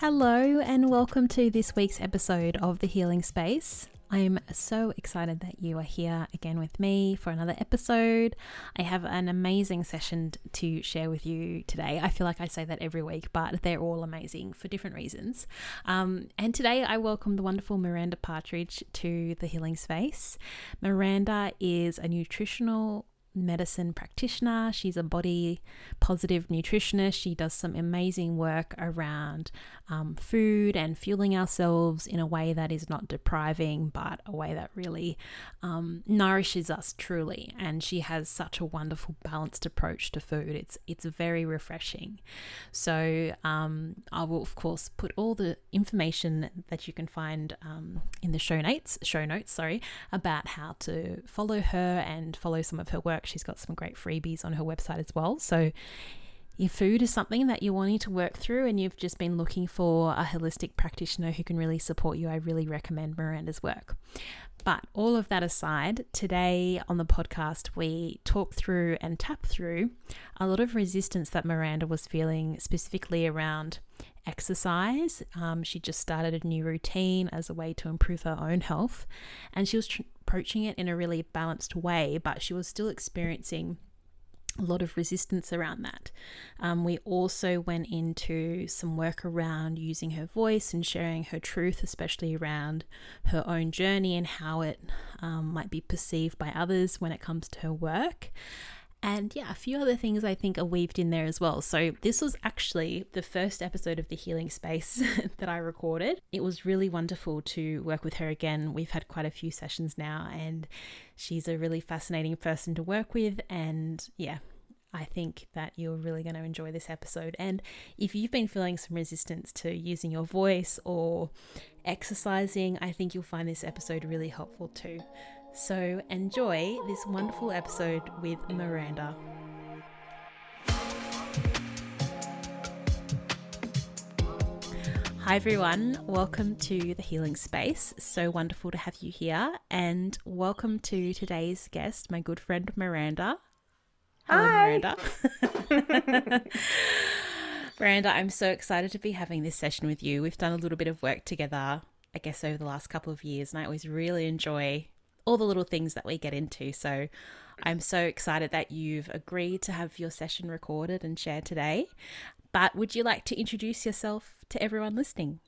Hello, and welcome to this week's episode of The Healing Space. I'm so excited that you are here again with me for another episode. I have an amazing session to share with you today. I feel like I say that every week, but they're all amazing for different reasons. Um, and today I welcome the wonderful Miranda Partridge to the Healing Space. Miranda is a nutritional medicine practitioner. She's a body positive nutritionist. She does some amazing work around um, food and fueling ourselves in a way that is not depriving, but a way that really um, nourishes us truly. And she has such a wonderful balanced approach to food. It's it's very refreshing. So um, I will of course put all the information that you can find um, in the show notes. Show notes, sorry, about how to follow her and follow some of her work. She's got some great freebies on her website as well. So your food is something that you're wanting to work through and you've just been looking for a holistic practitioner who can really support you, I really recommend Miranda's work. But all of that aside, today on the podcast, we talk through and tap through a lot of resistance that Miranda was feeling, specifically around exercise. Um, she just started a new routine as a way to improve her own health, and she was tr- approaching it in a really balanced way, but she was still experiencing a lot of resistance around that. Um, we also went into some work around using her voice and sharing her truth, especially around her own journey and how it um, might be perceived by others when it comes to her work. And yeah, a few other things I think are weaved in there as well. So, this was actually the first episode of The Healing Space that I recorded. It was really wonderful to work with her again. We've had quite a few sessions now, and she's a really fascinating person to work with. And yeah, I think that you're really going to enjoy this episode. And if you've been feeling some resistance to using your voice or exercising, I think you'll find this episode really helpful too. So enjoy this wonderful episode with Miranda. Hi, everyone. Welcome to the Healing Space. So wonderful to have you here. And welcome to today's guest, my good friend Miranda. Hello, Hi. Miranda. Miranda, I'm so excited to be having this session with you. We've done a little bit of work together, I guess, over the last couple of years, and I always really enjoy all the little things that we get into. So I'm so excited that you've agreed to have your session recorded and shared today. But would you like to introduce yourself to everyone listening?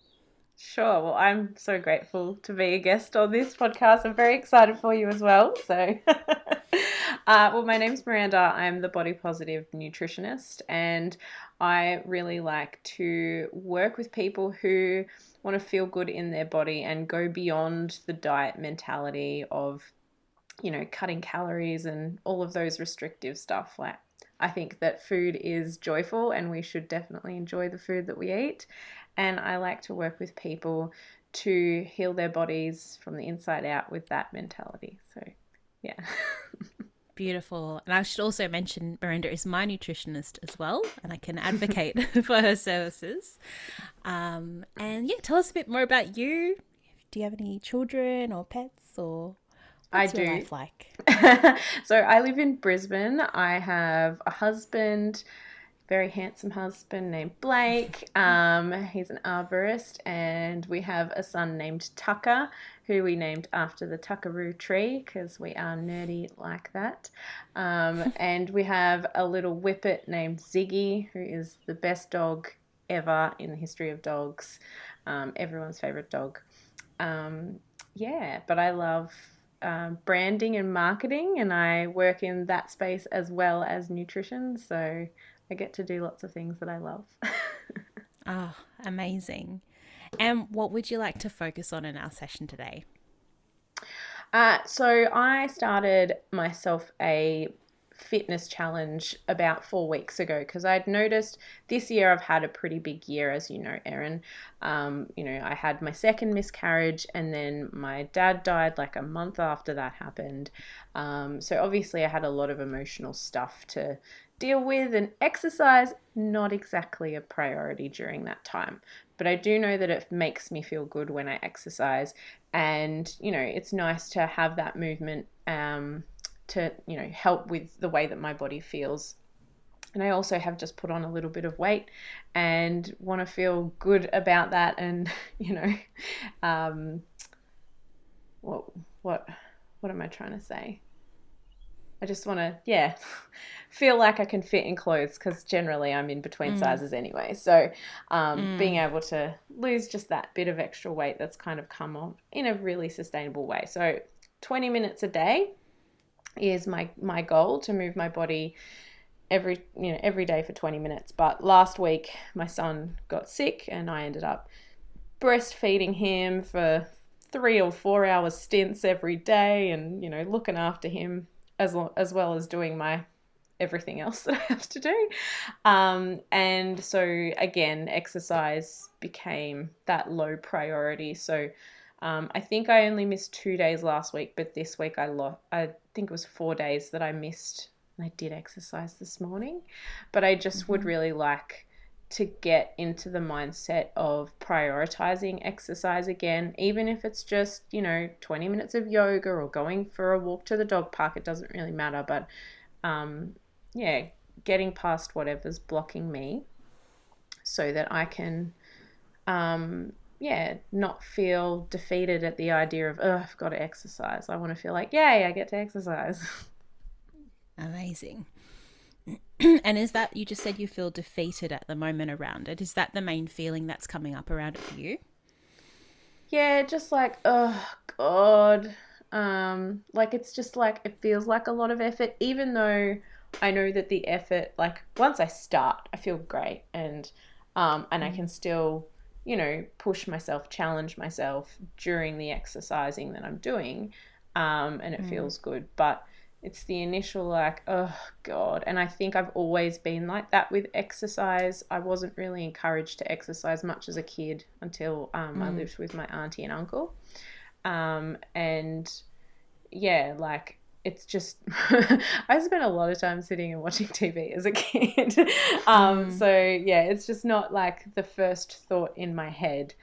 Sure. Well, I'm so grateful to be a guest on this podcast. I'm very excited for you as well. So, uh, well, my name's Miranda. I'm the body positive nutritionist, and I really like to work with people who want to feel good in their body and go beyond the diet mentality of, you know, cutting calories and all of those restrictive stuff. Like, I think that food is joyful and we should definitely enjoy the food that we eat. And I like to work with people to heal their bodies from the inside out with that mentality. So, yeah. Beautiful. And I should also mention Miranda is my nutritionist as well, and I can advocate for her services. Um, and yeah, tell us a bit more about you. Do you have any children or pets or I do. life like? so I live in Brisbane. I have a husband, very handsome husband named Blake. Um, he's an arborist, and we have a son named Tucker, who we named after the Tuckeroo tree because we are nerdy like that. Um, and we have a little whippet named Ziggy, who is the best dog ever in the history of dogs, um, everyone's favorite dog. Um, yeah, but I love um, branding and marketing, and I work in that space as well as nutrition. So I get to do lots of things that I love. oh, amazing. And what would you like to focus on in our session today? Uh, so I started myself a fitness challenge about four weeks ago because I'd noticed this year I've had a pretty big year, as you know, Erin. Um, you know, I had my second miscarriage and then my dad died like a month after that happened. Um, so obviously I had a lot of emotional stuff to deal with, and exercise not exactly a priority during that time. But I do know that it makes me feel good when I exercise, and you know, it's nice to have that movement um, to you know help with the way that my body feels and I also have just put on a little bit of weight and want to feel good about that. And you know, um, what what what am I trying to say? I just want to, yeah, feel like I can fit in clothes because generally I'm in between mm. sizes anyway. So, um, mm. being able to lose just that bit of extra weight that's kind of come on in a really sustainable way. So, 20 minutes a day is my my goal to move my body every you know every day for 20 minutes but last week my son got sick and i ended up breastfeeding him for three or four hour stints every day and you know looking after him as, as well as doing my everything else that i have to do um, and so again exercise became that low priority so um, I think I only missed two days last week, but this week I lost. I think it was four days that I missed I did exercise this morning, but I just mm-hmm. would really like to get into the mindset of prioritizing exercise again, even if it's just, you know, 20 minutes of yoga or going for a walk to the dog park, it doesn't really matter. But um, yeah, getting past whatever's blocking me so that I can, um, yeah, not feel defeated at the idea of, oh, I've got to exercise. I want to feel like, yay, I get to exercise. Amazing. and is that you just said you feel defeated at the moment around it? Is that the main feeling that's coming up around it for you? Yeah, just like oh god. Um like it's just like it feels like a lot of effort even though I know that the effort like once I start, I feel great and um and I mm. can still, you know, push myself, challenge myself during the exercising that I'm doing. Um and it mm. feels good, but it's the initial like oh god and i think i've always been like that with exercise i wasn't really encouraged to exercise much as a kid until um, mm. i lived with my auntie and uncle um, and yeah like it's just i spent a lot of time sitting and watching tv as a kid um, mm. so yeah it's just not like the first thought in my head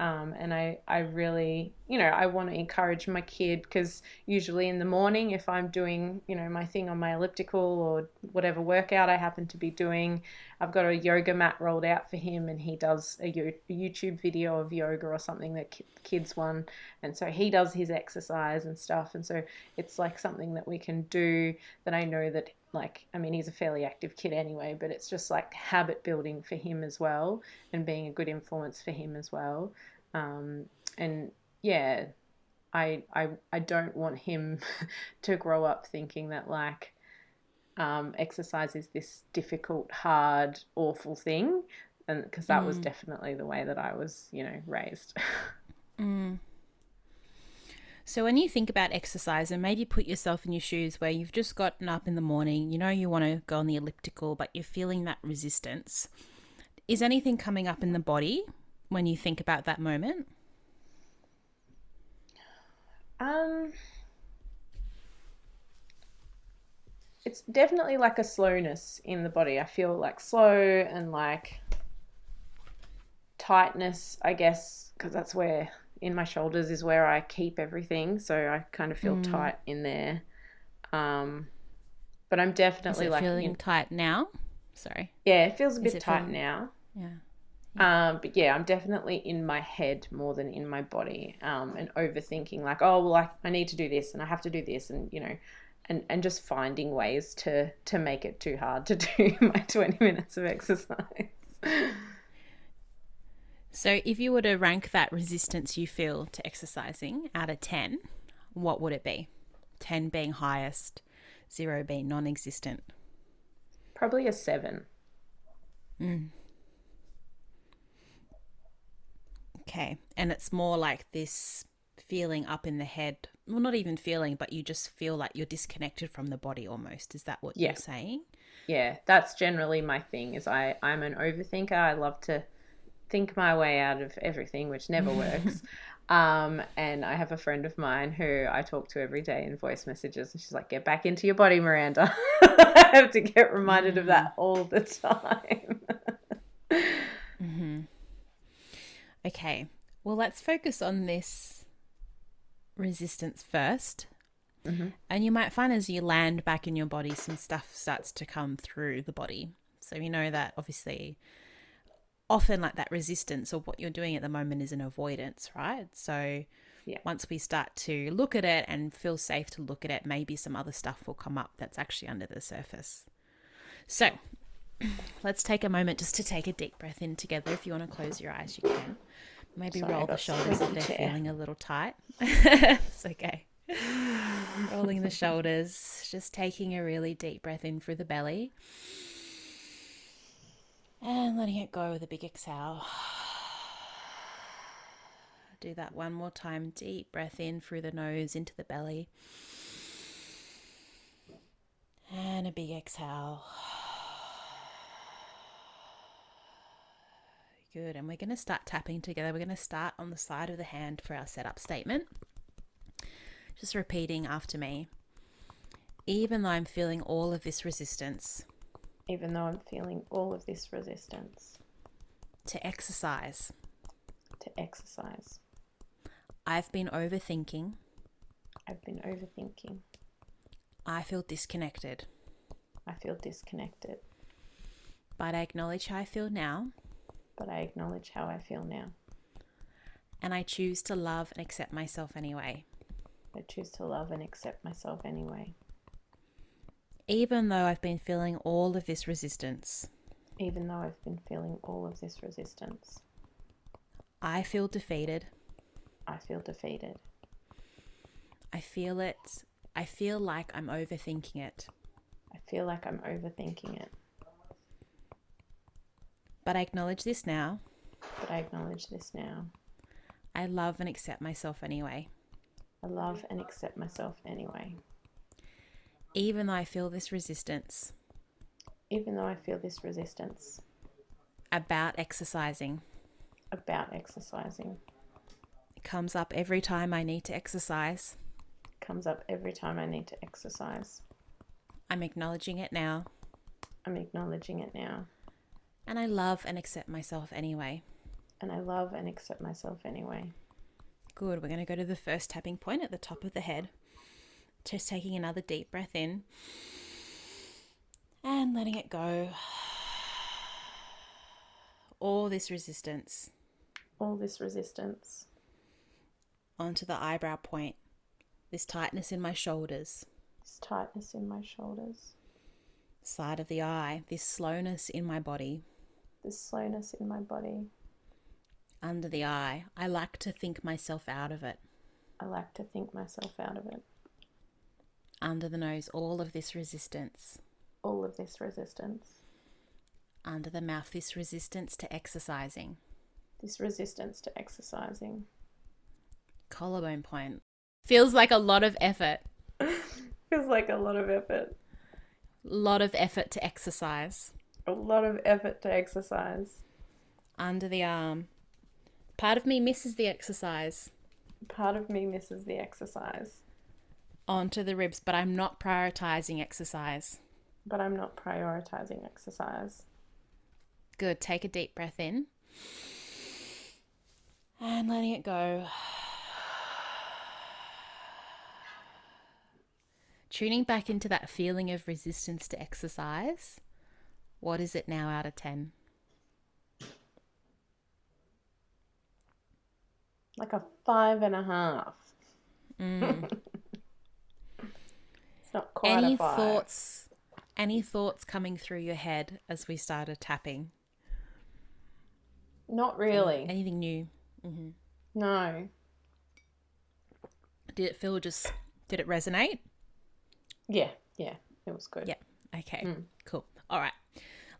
um, and I, I really, you know, I want to encourage my kid because usually in the morning, if I'm doing, you know, my thing on my elliptical or whatever workout I happen to be doing, I've got a yoga mat rolled out for him and he does a, YouTube video of yoga or something that kids want. And so he does his exercise and stuff. And so it's like something that we can do that I know that like i mean he's a fairly active kid anyway but it's just like habit building for him as well and being a good influence for him as well um, and yeah I, I i don't want him to grow up thinking that like um, exercise is this difficult hard awful thing and because that mm. was definitely the way that i was you know raised mm. So, when you think about exercise and maybe put yourself in your shoes where you've just gotten up in the morning, you know you want to go on the elliptical, but you're feeling that resistance, is anything coming up in the body when you think about that moment? Um, it's definitely like a slowness in the body. I feel like slow and like tightness, I guess, because that's where in my shoulders is where I keep everything, so I kind of feel mm. tight in there. Um, but I'm definitely like feeling in... tight now. Sorry. Yeah, it feels a bit tight feeling... now. Yeah. yeah. Um, but yeah, I'm definitely in my head more than in my body, um, and overthinking like, oh well, I, I need to do this and I have to do this, and you know, and and just finding ways to to make it too hard to do my 20 minutes of exercise. So, if you were to rank that resistance you feel to exercising out of 10, what would it be? 10 being highest, 0 being non existent. Probably a 7. Mm. Okay. And it's more like this feeling up in the head. Well, not even feeling, but you just feel like you're disconnected from the body almost. Is that what yeah. you're saying? Yeah, that's generally my thing is I I'm an overthinker. I love to think my way out of everything, which never works. Um, and I have a friend of mine who I talk to every day in voice messages, and she's like, "Get back into your body, Miranda." I have to get reminded of that mm-hmm. all the time. mm-hmm. Okay, well, let's focus on this resistance first, And you might find as you land back in your body, some stuff starts to come through the body. So you know that obviously, often like that resistance or what you're doing at the moment is an avoidance, right? So Yeah. once we start to look at it and feel safe to look at it, maybe some other stuff will come up that's actually under the surface. So let's take a moment just to take a deep breath in together. If you want to close your eyes, you can. Maybe Sorry, roll the shoulders if they're chair. feeling a little tight. it's okay. Rolling the shoulders, just taking a really deep breath in through the belly. And letting it go with a big exhale. Do that one more time. Deep breath in through the nose into the belly. And a big exhale. Good. And we're going to start tapping together. We're going to start on the side of the hand for our setup statement. Just repeating after me. Even though I'm feeling all of this resistance Even though I'm feeling all of this resistance to exercise, to exercise, I've been overthinking. I've been overthinking. I feel disconnected. I feel disconnected, But I acknowledge how I feel now but I acknowledge how I feel now. and I choose to love and accept myself anyway. I choose to love and accept myself anyway. Even though I've been feeling all of this resistance, Even though I've been feeling all of this resistance, I feel defeated. I feel defeated. I feel it. I feel like I'm overthinking it. I feel like I'm overthinking it, But I acknowledge this now. but I acknowledge this now. I love and accept myself anyway. I love and accept myself anyway. Even though I feel this resistance Even though I feel this resistance about exercising, about exercising it comes up every time I need to exercise. comes up every time I need to exercise. I'm acknowledging it now. I'm acknowledging it now. And I love and accept myself anyway. And I love and accept myself anyway. Good. We're going to go to the first tapping point at the top of the head. Just taking another deep breath in and letting it go. All this resistance All this resistance onto the eyebrow point, this tightness in my shoulders, this tightness in my shoulders, side of the eye, this slowness in my body, this slowness in my body. under the eye. I like to think myself out of it. I like to think myself out of it. Under the nose, all of this resistance. All of this resistance, Under the mouth, this resistance to exercising. this resistance to exercising. Collarbone point. Feels like a lot of effort. Feels like a lot of effort. lot of effort to exercise A lot of effort to exercise. under the arm. Part of me misses the exercise Part of me misses the exercise, onto the ribs, but I'm not prioritizing exercise. but I'm not prioritizing exercise. Good. Take a deep breath in and letting it go. Tuning back into that feeling of resistance to exercise. What is it now out of 10? Like a five and a half. Mm. It's not quite any thoughts any thoughts coming through your head as we started tapping Not really. anything new No. did it feel just did it resonate Yeah, yeah. It was good. yeah okay cool all right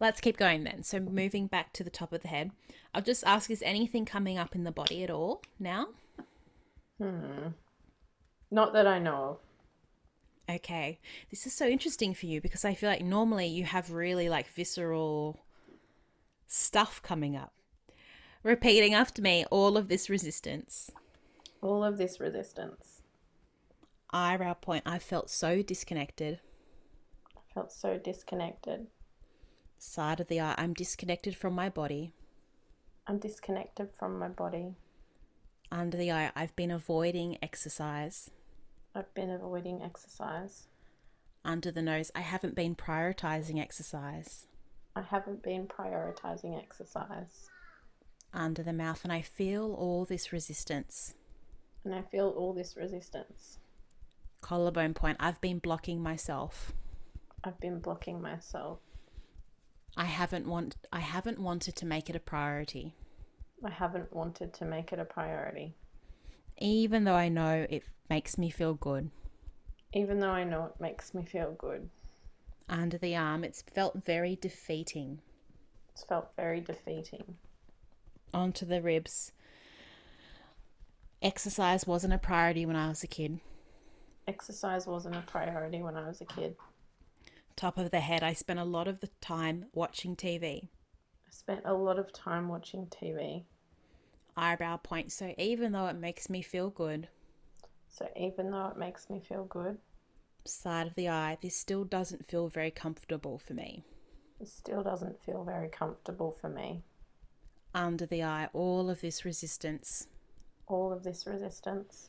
let's keep going then so moving back to the top of the head i'll just ask is anything coming up in the body at all now Hmm. Not that I know of. Okay this is so interesting for you because i feel like normally you have really like visceral stuff coming up repeating after me all of this resistance All of this resistance. eyebrow point i felt so disconnected I felt so disconnected. side of the eye i'm disconnected from my body I'm disconnected from my body. under the eye i've been avoiding exercise I've been avoiding exercise. Under the nose, I haven't been prioritizing exercise. I haven't been prioritizing exercise. Under the mouth, and I feel all this resistance. And I feel all this resistance. Collarbone point, I've been blocking myself. I've been blocking myself. I haven't want I haven't wanted to make it a priority. I haven't wanted to make it a priority. Even though I know it makes me feel good. Even though I know it makes me feel good. Under the arm, it's felt very defeating. It's felt very defeating. Onto the ribs. Exercise wasn't a priority when I was a kid. Exercise wasn't a priority when I was a kid. Top of the head, I spent a lot of the time watching TV. I spent a lot of time watching TV. Eyebrow point, so even though it makes me feel good, So even though it makes me feel good, side of the eye, this still doesn't feel very comfortable for me. it still doesn't feel very comfortable for me. Under the eye, all of this resistance. All of this resistance,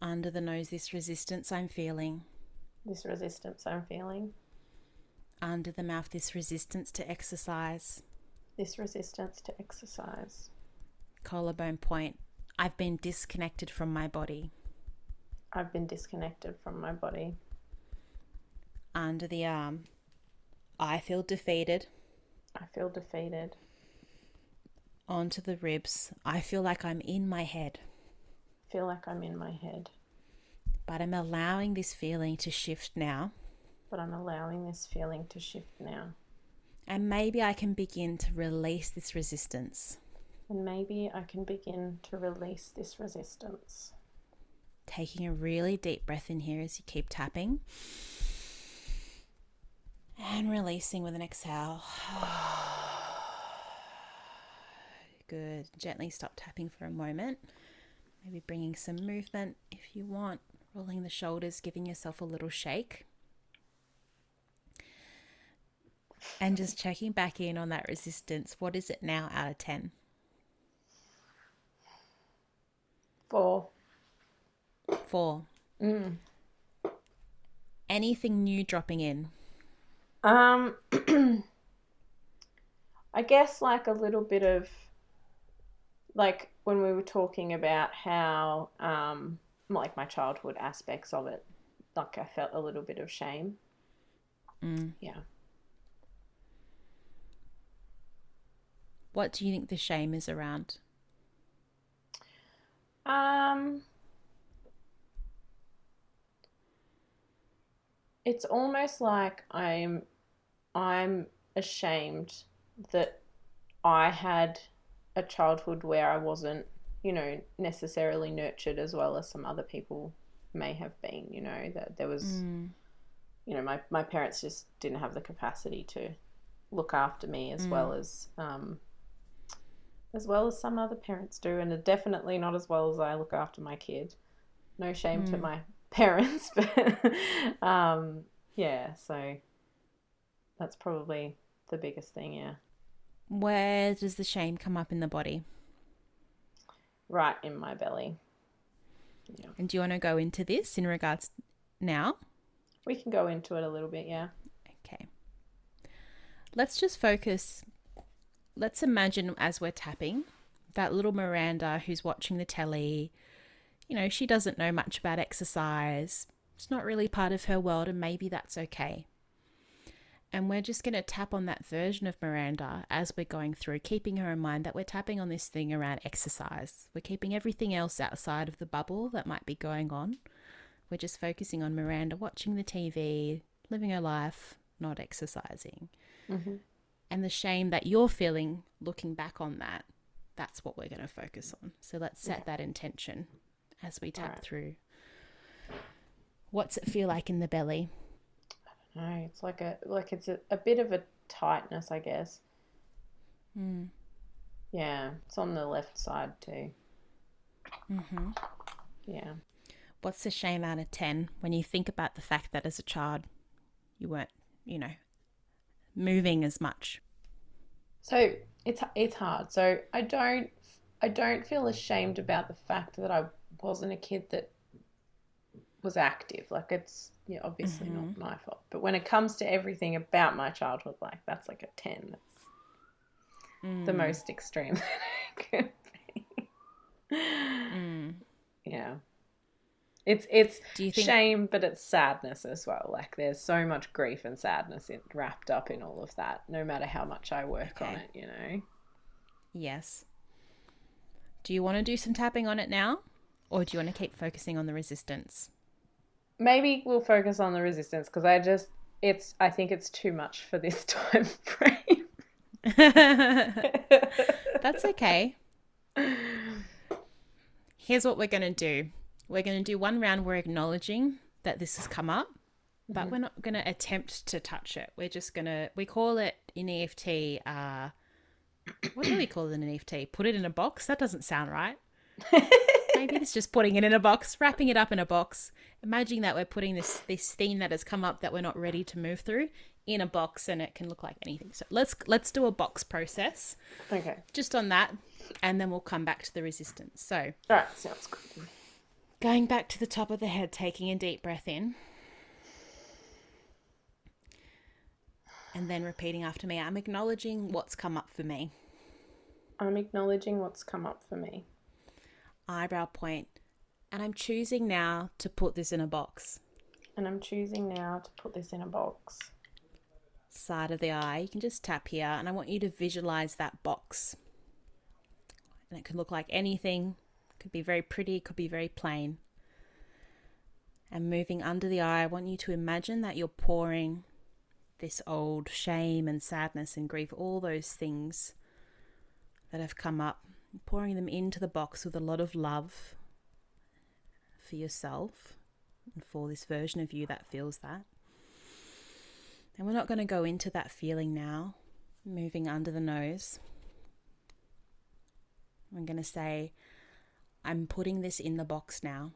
Under the nose, this resistance I'm feeling. this resistance I'm feeling, Under the mouth, this resistance to exercise. this resistance to exercise. Collarbone point, I've been disconnected from my body. I've been disconnected from my body. Under the arm, I feel defeated. I feel defeated. Onto the ribs, I feel like I'm in my head, feel like I'm in my head, but I'm allowing this feeling to shift now. but I'm allowing this feeling to shift now. And maybe I can begin to release this resistance. And maybe I can begin to release this resistance. Taking a really deep breath in here as you keep tapping. And releasing with an exhale. Good. Gently stop tapping for a moment. Maybe bringing some movement if you want. Rolling the shoulders, giving yourself a little shake. And just checking back in on that resistance. What is it now out of 10? Four. Four. Mm. Anything new dropping in? Um, I guess like a little bit of like when we were talking about how um like my childhood aspects of it, like I felt a little bit of shame. Mm. Yeah. What do you think the shame is around? Um, it's almost like I'm I'm ashamed that I had a childhood where I wasn't, you know, necessarily nurtured as well as some other people may have been, you know, that there was Mm. you know, my, my parents just didn't have the capacity to look after me as well as um, as well as some other parents do, and definitely not as well as I look after my kid. No shame to Mm. my parents, but um, yeah, so that's probably the biggest thing. Yeah, Where does the shame come up in the body? right in my belly. Yeah. And do you want to go into this in regards now? We can go into it a little bit. Yeah. Okay. Let's just focus. Let's imagine as we're tapping that little Miranda who's watching the telly. You know, she doesn't know much about exercise. It's not really part of her world, and maybe that's okay. And we're just going to tap on that version of Miranda as we're going through, keeping her in mind that we're tapping on this thing around exercise. We're keeping everything else outside of the bubble that might be going on. We're just focusing on Miranda watching the TV, living her life, not exercising. Mm-hmm. And the shame that you're feeling looking back on that, that's what we're going to focus on. So let's set Yeah. that intention as we tap Alright. through. What's it feel like in the belly? No, it's like a like it's a, a bit of a tightness, I guess. Mm. Yeah, it's on the left side too. hmm Yeah. What's the shame out of 10 when you think about the fact that as a child you weren't, you know, moving as much? So it's it's hard. So I don't I don't feel ashamed about the fact that I wasn't a kid that was active. Like it's yeah, obviously mm-hmm. not my fault. But when it comes to everything about my childhood, like that's like a ten. That's mm. the most extreme that it could be. Mm. Yeah. It's it's Do you think... shame, but it's sadness as well. Like there's so much grief and sadness in, wrapped up in all of that. No matter how much I work okay. on it, you know. Yes. Do you want to do some tapping on it now, or do you want to keep focusing on the resistance? maybe we'll focus on the resistance because I just it's I think it's too much for this time frame. That's okay. Here's what we're going to do. We're going to do one round we're acknowledging that this has come up, but mm-hmm. we're not going to attempt to touch it. We're just going to we call it in EFT uh what do we call it in EFT? Put it in a box? That doesn't sound right. Maybe it's just putting it in a box, wrapping it up in a box, imagining that we're putting this this theme that has come up that we're not ready to move through in a box and it can look like anything. So let's let's do a box process. Okay. Just on that and then we'll come back to the resistance. So All right, sounds good. Going back to the top of the head, taking a deep breath in. And then repeating after me, I'm acknowledging what's come up for me. I'm acknowledging what's come up for me. Eyebrow point and I'm choosing now to put this in a box. And I'm choosing now to put this in a box. Side of the eye, you can just tap here, and I want you to visualize that box. And it can look like anything, could be very pretty, could be very plain. And moving under the eye, I want you to imagine that you're pouring this old shame and sadness and grief, all those things that have come up, pouring them into the box with a lot of love for yourself and for this version of you that feels that. And we're not going to go into that feeling now, moving under the nose. I'm going to say, I'm putting this in the box now.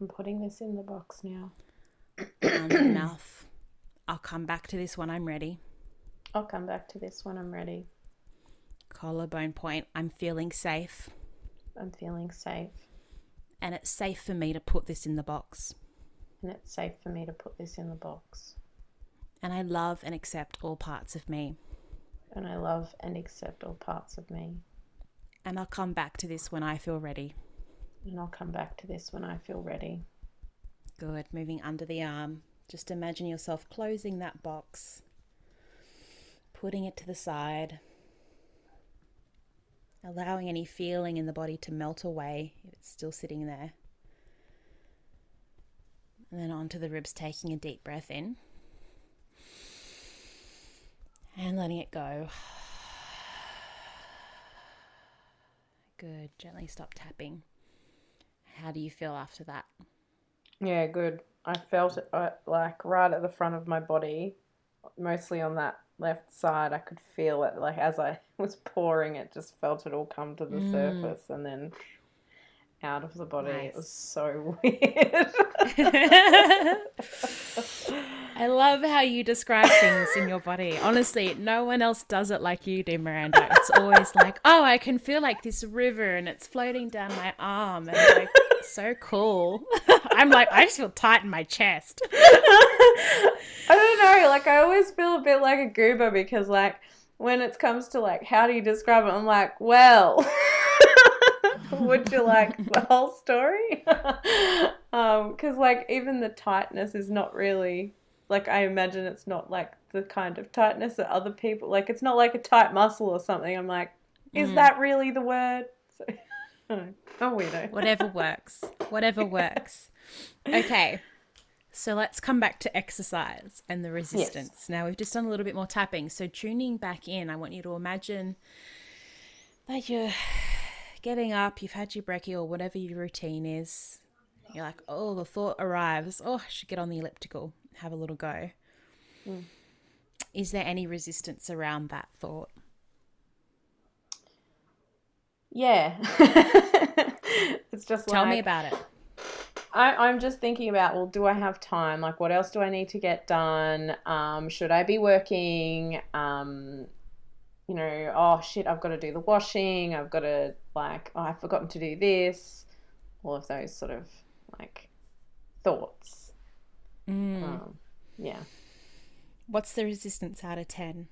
I'm putting this in the box now. Um, under the. I'll come back to this when I'm ready. I'll come back to this when I'm ready. Collarbone point. I'm feeling safe. I'm feeling safe and it's safe for me to put this in the box. And it's safe for me to put this in the box. And I love and accept all parts of me. And I love and accept all parts of me. And I'll come back to this when I feel ready. And I'll come back to this when I feel ready. Good. Moving under the arm. Just imagine yourself closing that box, putting it to the side, allowing any feeling in the body to melt away if it's still sitting there. And then onto the ribs, taking a deep breath in and letting it go. Good. Gently stop tapping. How do you feel after that? Yeah, good. I felt it uh, like right at the front of my body, mostly on that left side, I could feel it. Like as I was pouring it, just felt it all come to the mm. surface and then out of the body. Nice. It was so weird. I love how you describe things in your body. Honestly, no one else does it like you do, Miranda. It's always like, oh, I can feel like this river and it's floating down my arm and like so cool. I'm like, I just feel tight in my chest. I don't know. Like, I always feel a bit like a goober because, like, when it comes to like, how do you describe it? I'm like, well, would you like the whole story? um, because like even the tightness is not really like I imagine it's not like the kind of tightness that other people like. It's not like a tight muscle or something. I'm like, is mm. that really the word? So, oh, weirdo. Whatever works. Whatever works. Okay. So let's come back to exercise and the resistance. Yes. Now we've just done a little bit more tapping. So tuning back in, I want you to imagine that you're getting up, you've had your brekkie or whatever your routine is. You're like, oh, the thought arrives. Oh, I should get on the elliptical, have a little go. Mm. Is there any resistance around that thought? Yeah. it's just Tell like, me about it. I, am just thinking about, well, do I have time? Like, what else do I need to get done? Um, should I be working? Um, you know, oh shit, I've got to do the washing. I've got to, like, oh, I've forgotten to do this. All of those sort of like thoughts. Mm. Um, yeah. What's the resistance out of 10?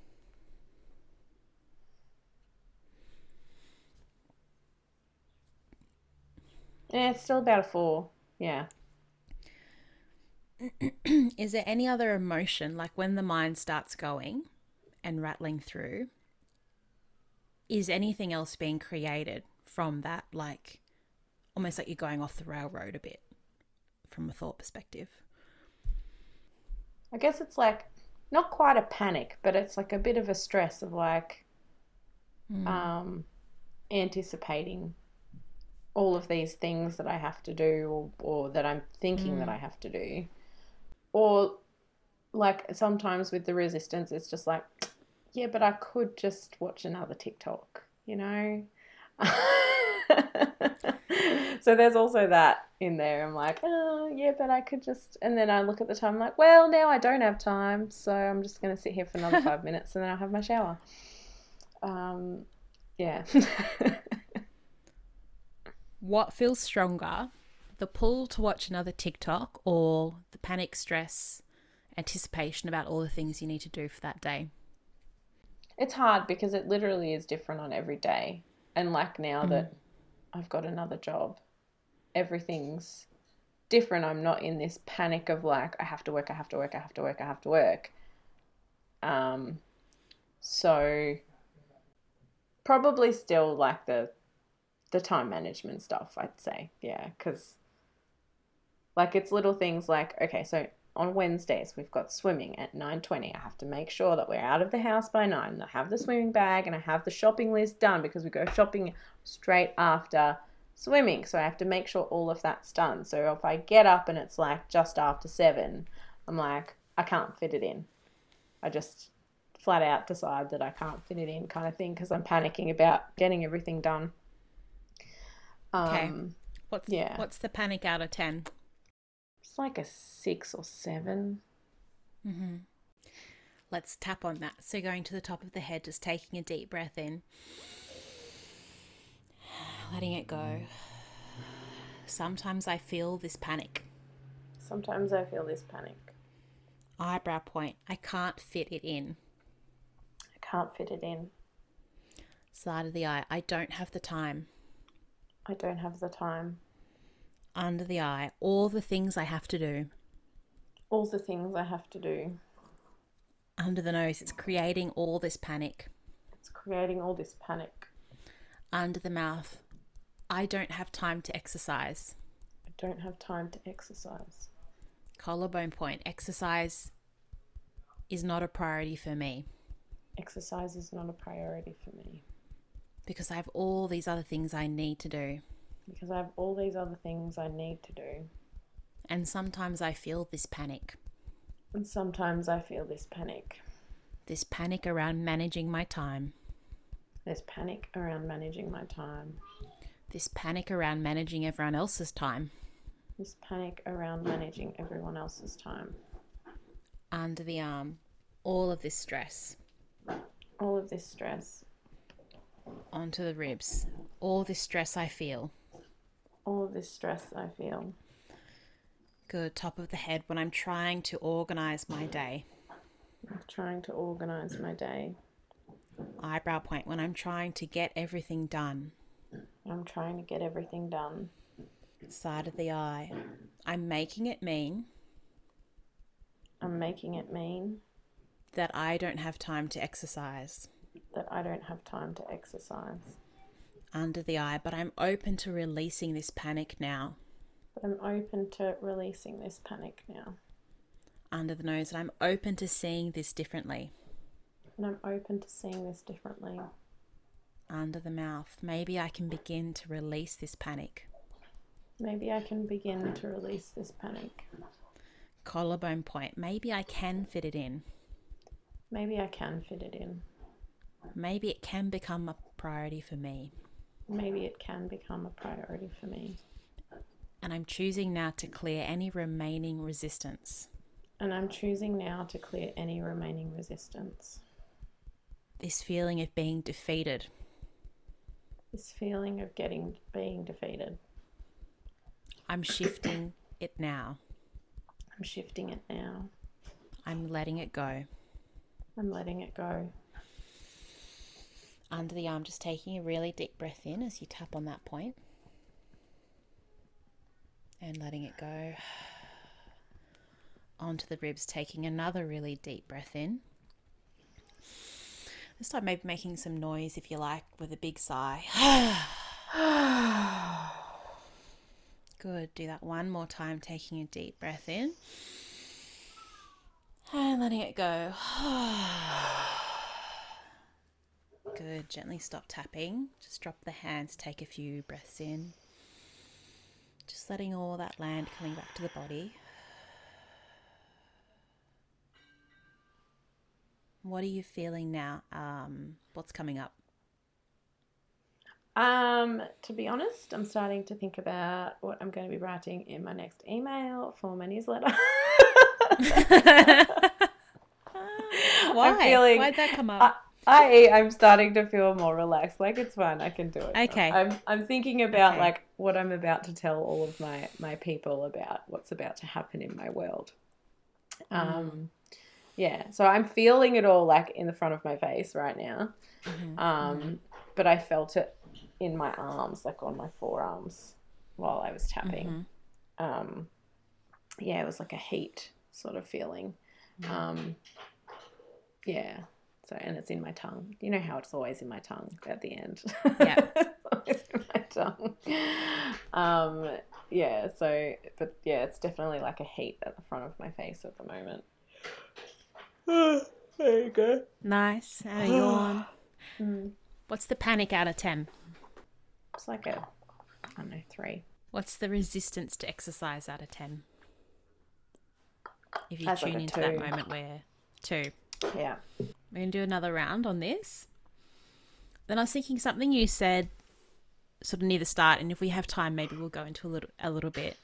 Yeah, it's still about a four. Yeah. Is there any other emotion, like when the mind starts going and rattling through? Is anything else being created from that, like almost like you're going off the railroad a bit from a thought perspective? I guess it's like not quite a panic, but it's like a bit of a stress of like Mm. um, anticipating all of these things that I have to do or, or that I'm thinking that I have to do. Or like sometimes with the resistance, it's just like, yeah, but I could just watch another TikTok, you know? so there's also that in there. I'm like, oh, yeah, but I could just. And then I look at the time, I'm like, well, now I don't have time. So I'm just going to sit here for another five minutes and then I'll have my shower. Um, yeah. What feels stronger, the pull to watch another TikTok or the panic, stress, anticipation about all the things you need to do for that day? it's hard because it literally is different on every day. And like now Mm. that I've got another job, everything's different. I'm not in this panic of like, I have to work, I have to work, I have to work, I have to work. Um, so probably still like the the time management stuff, I'd say. Yeah, because like it's little things like okay, so on Wednesdays we've got swimming at 9:20. I have to make sure that we're out of the house by 9. I have the swimming bag and I have the shopping list done because we go shopping straight after swimming. So I have to make sure all of that's done. So if I get up and it's like just after 7, I'm like I can't fit it in. I just flat out decide that I can't fit it in kind of thing because I'm panicking about getting everything done. Okay. Um, What's Yeah. what's the panic out of 10? it's like a 6 or 7. Mm-hmm. Let's tap on that. So going to the top of the head, just taking a deep breath in, letting it go. Sometimes I feel this panic. Sometimes I feel this panic. Eyebrow point. I can't fit it in. I can't fit it in. Side of the eye. I don't have the time. I don't have the time. Under the eye. All the things I have to do. All the things I have to do. Under the nose. It's creating all this panic. It's creating all this panic. Under the mouth. I don't have time to exercise. I don't have time to exercise. Collarbone point. Exercise is not a priority for me Exercise is not a priority for me because I have all these other things I need to do. because I have all these other things I need to do. And sometimes I feel this panic. And sometimes I feel this panic. This panic around managing my time. There's panic around managing my time. This panic around managing everyone else's time. This panic around managing everyone else's time. Under the arm. All of this stress. All of this stress. Onto the ribs. All this stress I feel. All of this stress I feel. Good. Top of the head when I'm trying to organize my day. I'm trying to organize my day. Eyebrow point when I'm trying to get everything done. I'm trying to get everything done. Side of the eye. I'm making it mean I'm making it mean that I don't have time to exercise. that I don't have time to exercise. Under the eye, but I'm open to releasing this panic now. But I'm open to releasing this panic now. Under the nose, and I'm open to seeing this differently. And I'm open to seeing this differently. Under the mouth, maybe I can begin to release this panic. Maybe I can begin to release this panic. Collarbone point, maybe I can fit it in. Maybe I can fit it in. Maybe it can become a priority for me. Maybe it can become a priority for me. And I'm choosing now to clear any remaining resistance. And I'm choosing now to clear any remaining resistance. This feeling of being defeated. This feeling of getting being defeated. I'm shifting it now. I'm shifting it now. I'm letting it go. I'm letting it go. Under the arm, just taking a really deep breath in as you tap on that. And letting it go. Onto the ribs, taking another really deep breath in. This time, maybe making some noise if you like with a big sigh. Good. Do that one more time, taking a deep breath in and letting it go. Good. Gently stop tapping. Just drop the hands, take a few breaths in. Just letting all that land coming back to the body. What are you feeling now? Um, what's coming up? Um, to be honest, I'm starting to think about what I'm going to be writing in my next email for my newsletter. Why? feeling- Why'd that come up? I I'm starting to feel more relaxed. Like it's fun. I can do it. Okay. I'm I'm thinking about Okay. like what I'm about to tell all of my my people about what's about to happen in my world. Um yeah, so I'm feeling it all like in the front of my face right now. Mhm, Um but I felt it in my arms, like on my forearms while I was tapping. mhm. Um yeah, it was like a heat sort of feeling. Mm. Um yeah. So and it's in my tongue. You know how it's always in my tongue at the end. Yeah. it's always in my tongue. Um yeah, so but yeah, it's definitely like a heat at the front of my face at the moment. there you go. Nice. And a yawn. Mm. What's the panic out of 10? It's like a I don't know, three. What's the resistance to exercise out of 10? If you That's tune a into that moment where two. Yeah. We're going to do another round on this. Then I was thinking something you said sort of near the start, and if we have time, maybe we'll go into a little a little bit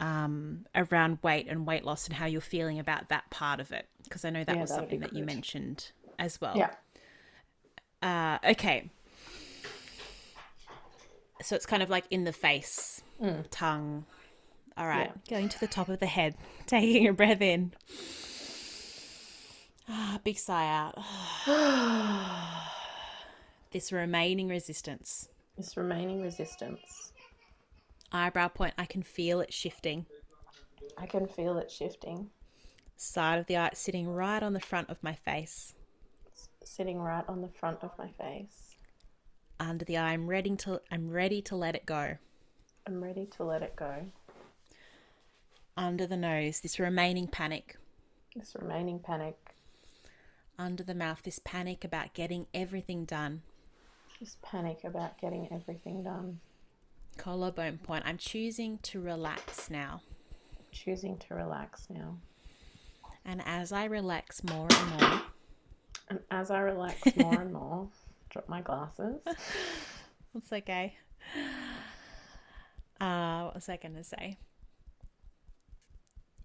um, around weight and weight loss and how you're feeling about that part of it, because I know that Yeah, was something that you mentioned as well. Yeah. Uh, okay. So it's kind of like in the face, Mm. tongue. All right, going to the top of the head, taking a breath in. Ah, big sigh out. this remaining resistance. This remaining resistance. Eyebrow point, I can feel it shifting. I can feel it shifting. Side of the eye sitting right on the front of my face. Sitting right on the front of my face. Under the eye, I'm ready to I'm ready to let it go. I'm ready to let it go. Under the nose, this remaining panic. This remaining panic, Under the mouth, this panic about getting everything done. this panic about getting everything done. Collarbone point, I'm choosing to relax now. Choosing to relax now. And as I relax more and more, And as I relax more and more, drop my glasses. That's okay. Uh, what was I going to say?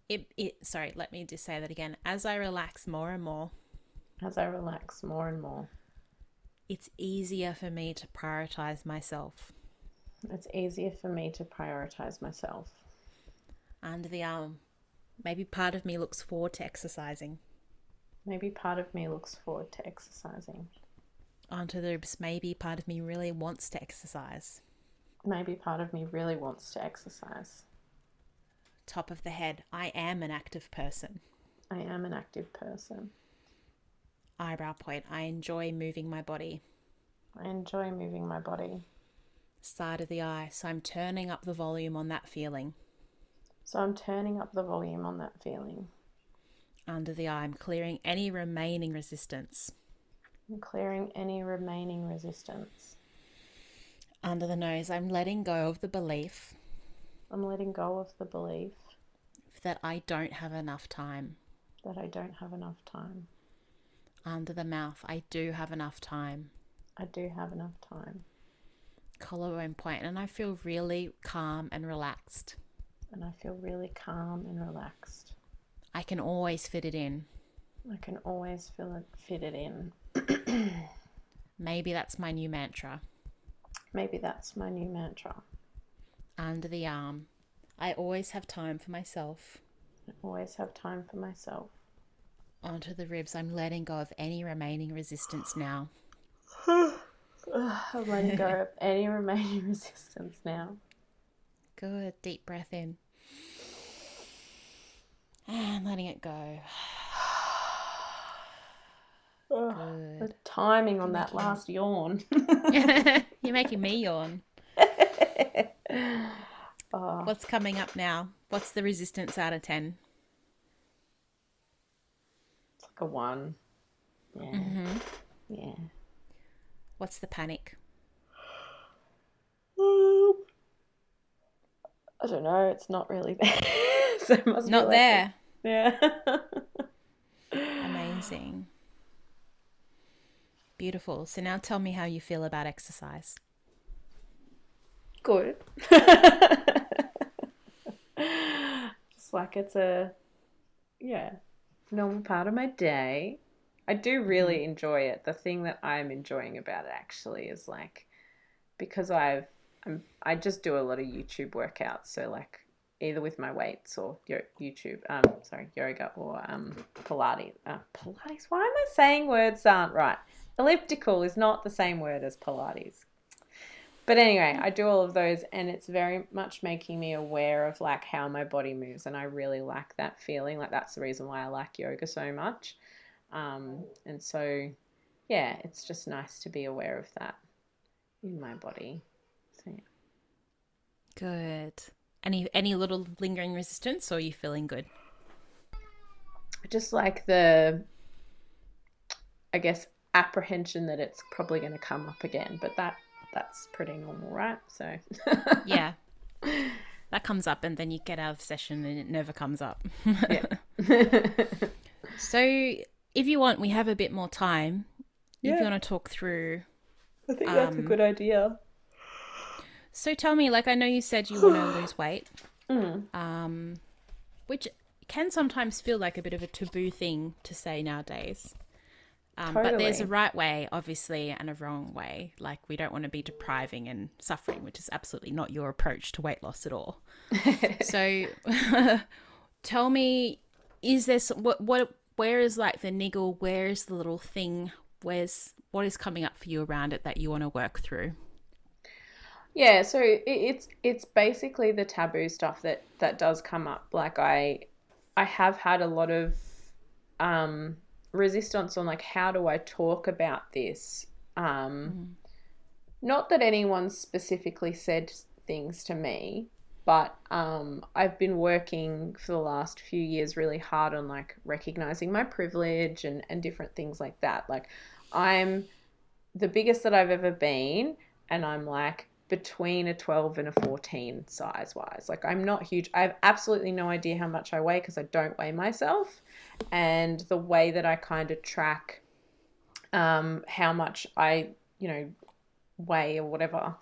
It, it, sorry, let me just say that again. As I relax more and more, As I relax more and more, it's easier for me to prioritize myself. It's easier for me to prioritize myself. Under the arm, maybe part of me looks forward to exercising. Maybe part of me looks forward to exercising. Onto the ribs, maybe part of me really wants to exercise. Maybe part of me really wants to exercise. Top of the head, I am an active person. I am an active person. Eyebrow point, I enjoy moving my body. I enjoy moving my body. Side of the eye, so I'm turning up the volume on that feeling. So I'm turning up the volume on that feeling. Under the eye, I'm clearing any remaining resistance. I'm clearing any remaining resistance. Under the nose, I'm letting go of the belief I'm letting go of the belief that I don't have enough time. that I don't have enough time. Under the mouth, I do have enough time. I do have enough time. Collarbone point, and I feel really calm and relaxed. And I feel really calm and relaxed. I can always fit it in. I can always feel it fit it in. Maybe that's my new mantra. Maybe that's my new mantra. Under the arm, I always have time for myself. I always have time for myself. Onto the ribs. I'm letting go of any remaining resistance now. I'm letting go of any remaining resistance now. Good. Deep breath in. And letting it go. Good. The timing on that last yawn. You're making me yawn. oh. What's coming up now? What's the resistance out of 10? It's like a 1. Yeah. Mm-hmm. Yeah. What's the panic? Um, I don't know. It's not really there. so it must not there. Yeah. Amazing. Beautiful. So now tell me how you feel about exercise. Good. Just like it's a, yeah, normal part of my day. I do really mm-hmm. enjoy it. The thing that I'm enjoying about it actually is like, because I've, I'm, I just do a lot of YouTube workouts. So like either with my weights or YouTube, um, sorry, yoga or um, Pilates. Uh, Pilates. Why am I saying words aren't right? Elliptical is not the same word as Pilates. But anyway, I do all of those, and it's very much making me aware of like how my body moves, and I really like that feeling. Like that's the reason why I like yoga so much. Um, and so, yeah, it's just nice to be aware of that in my body. So, yeah. Good. Any any little lingering resistance, or are you feeling good? Just like the, I guess, apprehension that it's probably going to come up again, but that that's pretty normal, right? So yeah, that comes up, and then you get out of session, and it never comes up. so, if you want, we have a bit more time. Yeah. If you want to talk through, I think that's um, a good idea. So tell me, like I know you said you want to lose weight, mm. um, which can sometimes feel like a bit of a taboo thing to say nowadays. Um, totally. But there's a right way, obviously, and a wrong way. Like we don't want to be depriving and suffering, which is absolutely not your approach to weight loss at all. so, tell me, is this what what where is like the niggle? Where is the little thing? Where's what is coming up for you around it that you want to work through? Yeah, so it's it's basically the taboo stuff that that does come up. Like I I have had a lot of um resistance on like how do I talk about this? Um mm. not that anyone specifically said things to me, but um I've been working for the last few years really hard on like recognizing my privilege and and different things like that. Like I'm the biggest that I've ever been and I'm like between a 12 and a 14 size wise. Like I'm not huge. I have absolutely no idea how much I weigh because I don't weigh myself. And the way that I kind of track um, how much I, you know, weigh or whatever,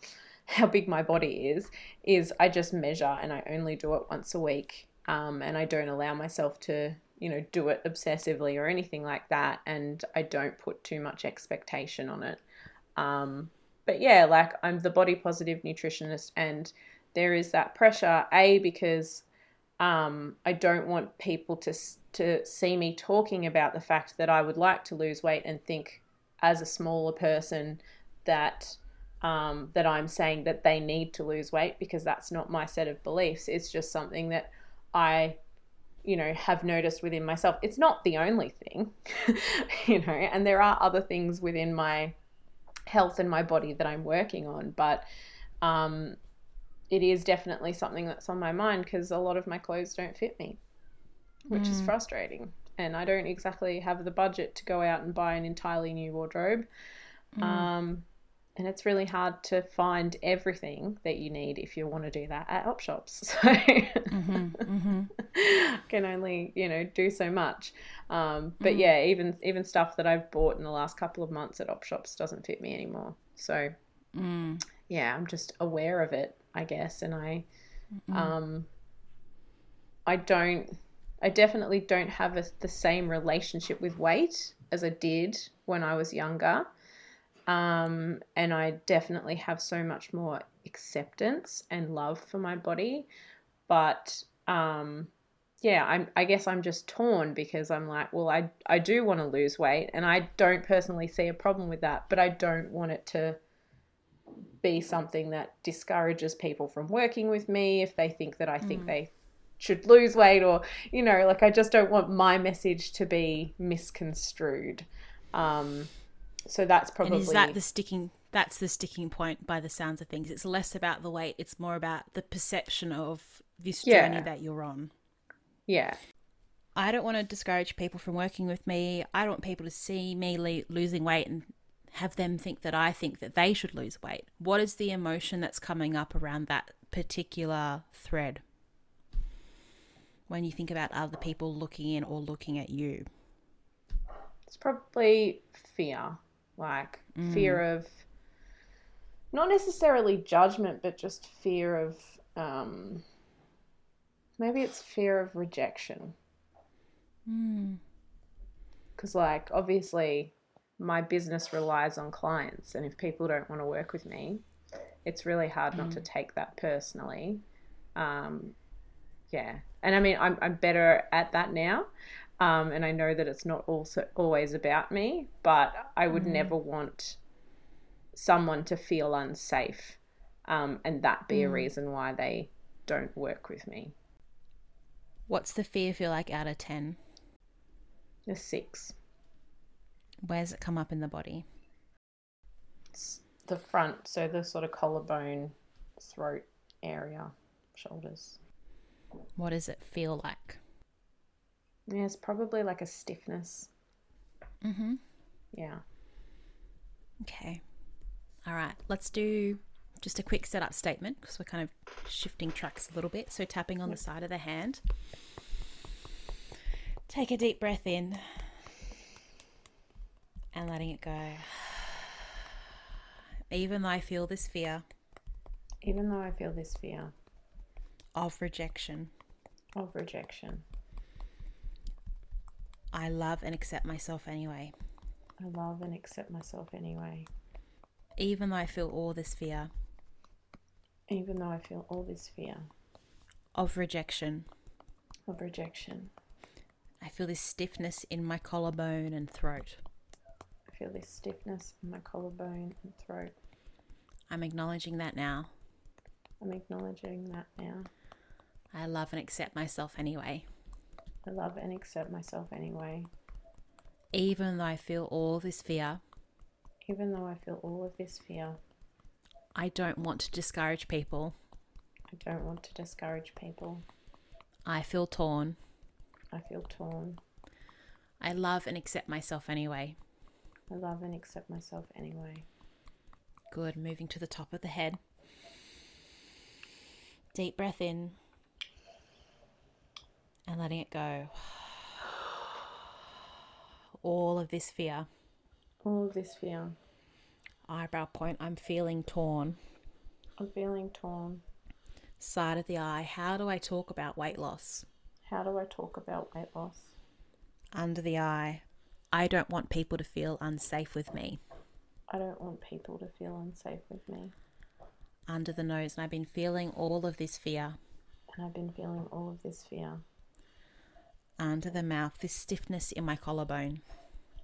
how big my body is, is I just measure and I only do it once a week. Um, and I don't allow myself to, you know, do it obsessively or anything like that. And I don't put too much expectation on it. Um, but yeah, like I'm the body positive nutritionist, and there is that pressure. A because um, I don't want people to to see me talking about the fact that I would like to lose weight and think as a smaller person that um, that I'm saying that they need to lose weight because that's not my set of beliefs. It's just something that I, you know, have noticed within myself. It's not the only thing, you know, and there are other things within my health and my body that I'm working on, but um, it is definitely something that's on my mind because a lot of my clothes don't fit me, which mm. is frustrating. And I don't exactly have the budget to go out and buy an entirely new wardrobe. Mm. Um, and it's really hard to find everything that you need if you want to do that at op shops so mm-hmm, mm-hmm. can only you know do so much um, but mm. yeah even even stuff that i've bought in the last couple of months at op shops doesn't fit me anymore so mm. yeah i'm just aware of it i guess and i um i don't i definitely don't have a, the same relationship with weight as i did when i was younger um, and I definitely have so much more acceptance and love for my body. but um, yeah, I'm, I guess I'm just torn because I'm like, well, I, I do want to lose weight and I don't personally see a problem with that, but I don't want it to be something that discourages people from working with me if they think that I think Mm. they should lose weight or, you know, like I just don't want my message to be misconstrued. Um, so that's probably. And is that the sticking? That's the sticking point by the sounds of things. It's less about the weight; it's more about the perception of this journey Yeah. that you're on. yeah. I don't want to discourage people from working with me. I don't want people to see me le- losing weight and have them think that I think that they should lose weight. What is the emotion that's coming up around that particular thread? When you think about other people looking in or looking at you. It's probably fear, like fear of not necessarily judgment, but just fear of um, maybe it's fear of rejection. Mm. Because, like, obviously, my business relies on clients, and if people don't want to work with me, it's really hard not to take that personally. Um, yeah, and I mean, I'm I'm better at that now, um, and I know that it's not also always about me, but I would never want someone to feel unsafe, um, and that be a reason why they don't work with me. What's the fear feel like out of 10? A six. Where's it come up in the body? It's the front, so the sort of collarbone, throat area, shoulders. What does it feel like? Yeah, it's probably like a stiffness. Mm-hmm. Yeah. Okay. All right. Let's do just a quick setup statement because we're kind of shifting tracks a little bit. So, tapping on the side of the hand. Take a deep breath in and letting it go. Even though I feel this fear Even though I feel this fear of rejection, of rejection, I love and accept myself anyway. I love and accept myself anyway. Even though I feel all this fear Even though I feel all this fear of rejection, of rejection, I feel this stiffness in my collarbone and throat. I feel this stiffness in my collarbone and throat. I'm acknowledging that now. I'm acknowledging that now. I love and accept myself anyway. I love and accept myself anyway. Even though I feel all this fear, Even though I feel all of this fear, I don't want to discourage people. I don't want to discourage people. I feel torn. I feel torn. I love and accept myself anyway. I love and accept myself anyway. Good. Moving to the top of the head. Deep breath in and letting it go. All of this fear. All of this fear. Eyebrow point. I'm feeling torn. I'm feeling torn. Side of the eye. How do I talk about weight loss? How do I talk about weight loss? Under the eye. I don't want people to feel unsafe with me. I don't want people to feel unsafe with me. Under the nose. And I've been feeling all of this fear. And I've been feeling all of this fear, Under the mouth. This stiffness in my collarbone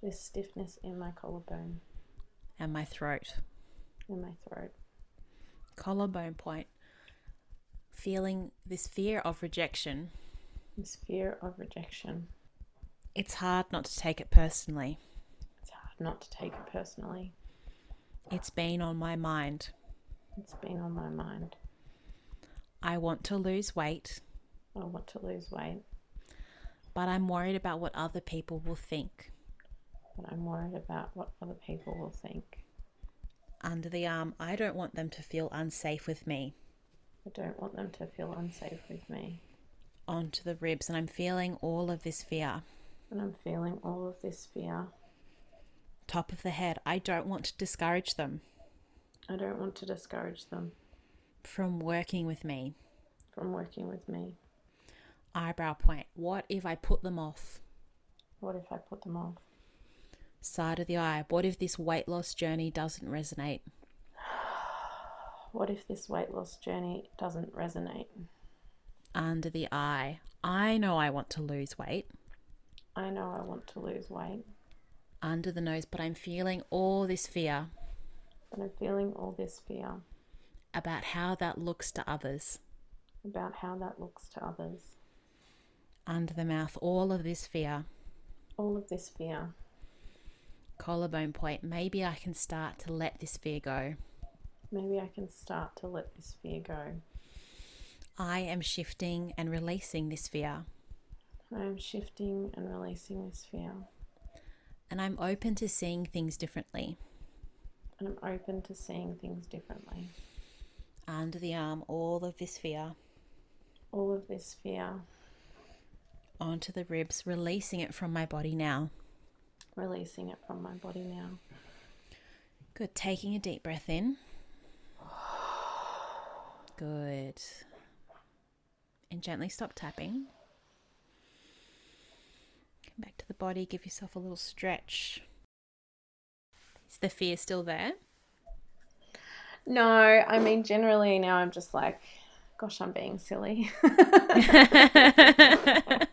this stiffness in my collarbone and my throat. and my throat. Collarbone point. Feeling this fear of rejection. This fear of rejection. It's hard not to take it personally. It's hard not to take it personally. It's been on my mind. It's been on my mind. I want to lose weight, I want to lose weight, but I'm worried about what other people will think. but I'm worried about what other people will think. Under the arm, I don't want them to feel unsafe with me. I don't want them to feel unsafe with me. Onto the ribs, and I'm feeling all of this fear. And I'm feeling all of this fear. Top of the head, I don't want to discourage them I don't want to discourage them from working with me. from working with me. Eyebrow point, what if I put them off? What if I put them off? Side of the eye, what if this weight loss journey doesn't resonate? What if this weight loss journey doesn't resonate? Under the eye. I know I want to lose weight. I know I want to lose weight. Under the nose, but I'm feeling all this fear But I'm feeling all this fear about how that looks to others. about how that looks to others. Under the mouth, all of this fear. All of this fear. Collarbone point. Maybe I can start to let this fear go. Maybe I can start to let this fear go. I am shifting and releasing this fear. I am shifting and releasing this fear. And I'm open to seeing things differently. And I'm open to seeing things differently. Under the arm, all of this fear. All of this fear, Onto the ribs, releasing it from my body now. releasing it from my body now. Good. Taking a deep breath in. Good. And gently stop tapping. Come back to the body. Give yourself a little stretch. Is the fear still there? No, I mean, generally now I'm just like, gosh, I'm being silly.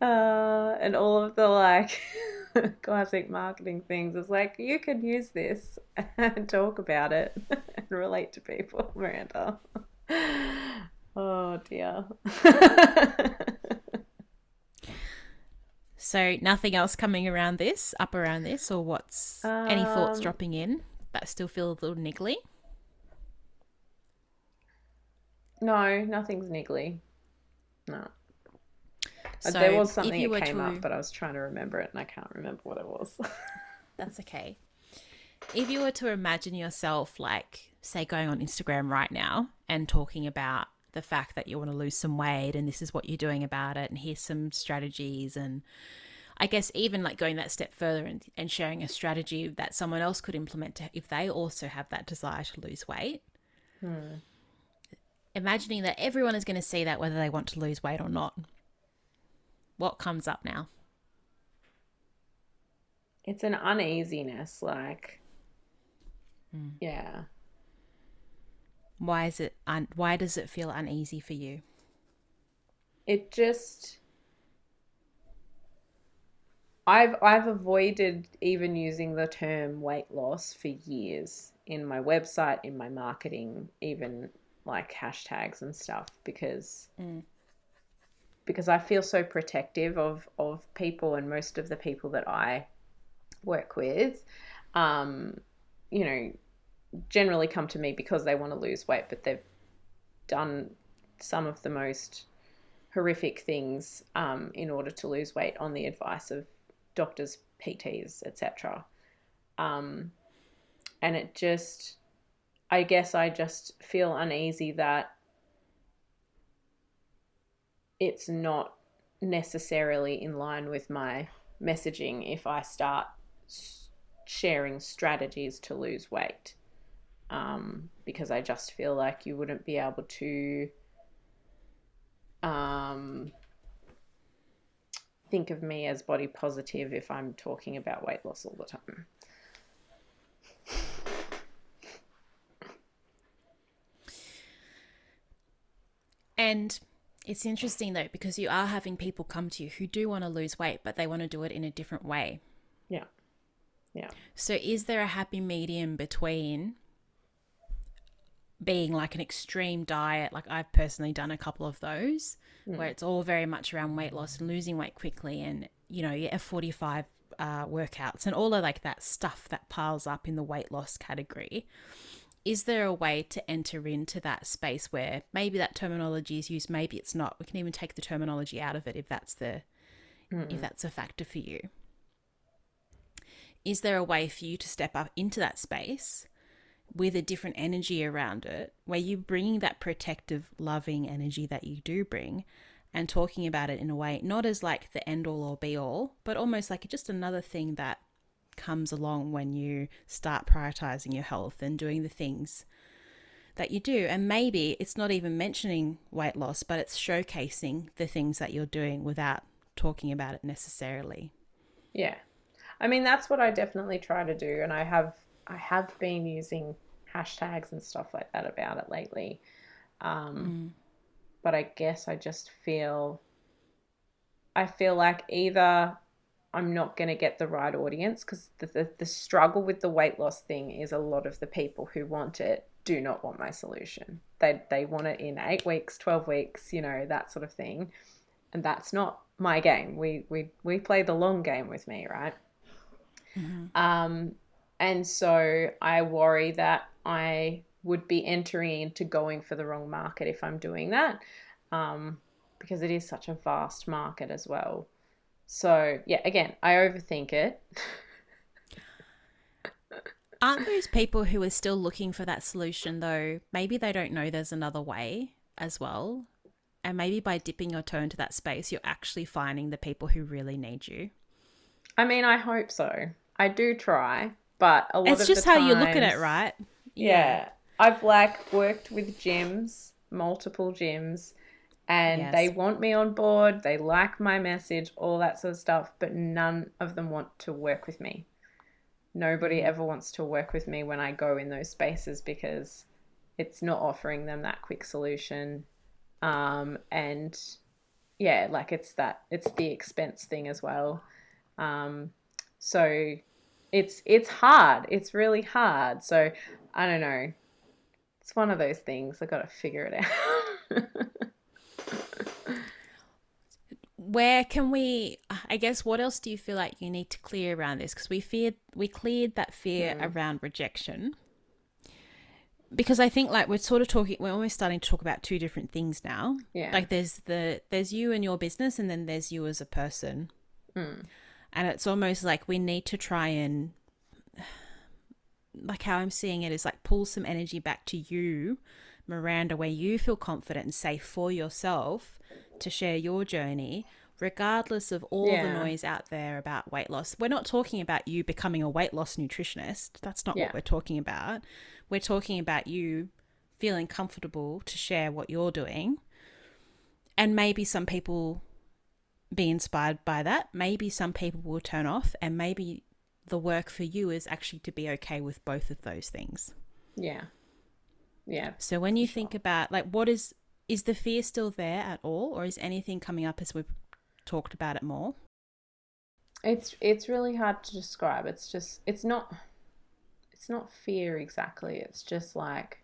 uh, and all of the like classic marketing things is like, you could use this and talk about it and relate to people, Miranda. Oh dear. So nothing else coming around this, up around this, or what's any thoughts Um, dropping in that still feel a little niggly? no, nothing's niggly. No. Uh, So there was if something you that came to- up, but I was trying to remember it and I can't remember what it was. That's okay. If you were to imagine yourself, like, say, going on Instagram right now and talking about the fact that you want to lose some weight and this is what you're doing about it, and here's some strategies, and I guess even like going that step further and, and sharing a strategy that someone else could implement to, if they also have that desire to lose weight. Imagining that everyone is going to see that whether they want to lose weight or not. What comes up now? it's an uneasiness, like, yeah. Why is it? Un- why does it feel uneasy for you? It just. I've I've avoided even using the term weight loss for years in my website, in my marketing, even like hashtags and stuff because Mm. Because I feel so protective of of people and most of the people that I work with, um, you know, generally come to me because they want to lose weight, but they've done some of the most horrific things um, in order to lose weight on the advice of doctors, PTs, etc. Um, and it just, I guess, I just feel uneasy that it's not necessarily in line with my messaging if I start sharing strategies to lose weight. Um, because I just feel like you wouldn't be able to um, think of me as body positive if I'm talking about weight loss all the time. And it's interesting though because you are having people come to you who do want to lose weight, but they want to do it in a different way. Yeah. Yeah. So is there a happy medium between being like an extreme diet, like I've personally done a couple of those, where it's all very much around weight loss and losing weight quickly and, you know, your F45 uh, workouts and all of like that stuff that piles up in the weight loss category. Is there a way to enter into that space where maybe that terminology is used, maybe it's not? We can even take the terminology out of it if that's the if that's a factor for you. Is there a way for you to step up into that space with a different energy around it, where you're bringing that protective, loving energy that you do bring and talking about it in a way, not as like the end all or be all, but almost like just another thing that comes along when you start prioritizing your health and doing the things that you do. And maybe it's not even mentioning weight loss, but it's showcasing the things that you're doing without talking about it necessarily. Yeah. I mean that's what I definitely try to do and I have I have been using hashtags and stuff like that about it lately. Um, But I guess I just feel, I feel like either I'm not going to get the right audience because the, the, the struggle with the weight loss thing is a lot of the people who want it do not want my solution. They, they want it in eight weeks, 12 weeks, you know, that sort of thing. And that's not my game. We, we, we play the long game with me, right? Um, and so I worry that I would be entering into going for the wrong market if I'm doing that, um, because it is such a vast market as well. So yeah, again, I overthink it. Aren't those people who are still looking for that solution though? Maybe they don't know there's another way as well. And maybe by dipping your toe into that space, you're actually finding the people who really need you. I mean, I hope so. I do try, but a lot It's of just how you look at it, times- right? Yeah. I've like worked with gyms, multiple gyms, and Yes. they want me on board. They like my message, all that sort of stuff, but none of them want to work with me. Nobody Mm. ever wants to work with me when I go in those spaces because it's not offering them that quick solution. Um, and yeah, like it's that, it's the expense thing as well. Um, so it's it's hard. It's really hard. So I don't know. It's one of those things. I got to figure it out. Where can we I guess what else do you feel like you need to clear around this because we feared we cleared that fear around rejection. Because I think like we're sort of talking we're almost starting to talk about two different things now. Yeah. Like there's the there's you and your business and then there's you as a person. Mm. And it's almost like we need to try and like how I'm seeing it is like pull some energy back to you, Miranda, where you feel confident and safe for yourself to share your journey, regardless of all the noise out there about weight loss. We're not talking about you becoming a weight loss nutritionist. That's not Yeah. what we're talking about. We're talking about you feeling comfortable to share what you're doing. And maybe some people be inspired by that. Maybe some people will turn off, and maybe the work for you is actually to be okay with both of those things. yeah. Yeah. So when you think about like what is is the fear still there at all or is anything coming up as we've talked about it more? It's it's really hard to describe. It's just it's not it's not fear exactly. It's just like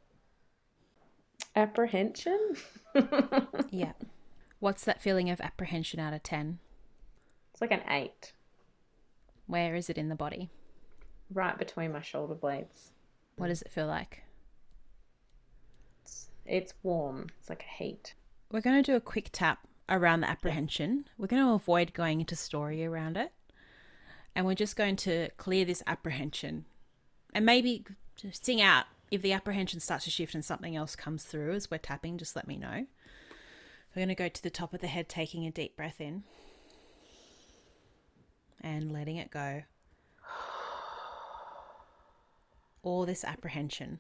apprehension. Yeah. What's that feeling of apprehension out of 10? it's like an 8 Where is it in the body? right between my shoulder blades. What does it feel like? It's, it's warm. It's like a heat. We're going to do a quick tap around the apprehension. We're going to avoid going into story around it. And we're just going to clear this apprehension. And maybe sing out if the apprehension starts to shift and something else comes through as we're tapping, just let me know. We're going to go to the top of the head, taking a deep breath in and letting it go. All this apprehension,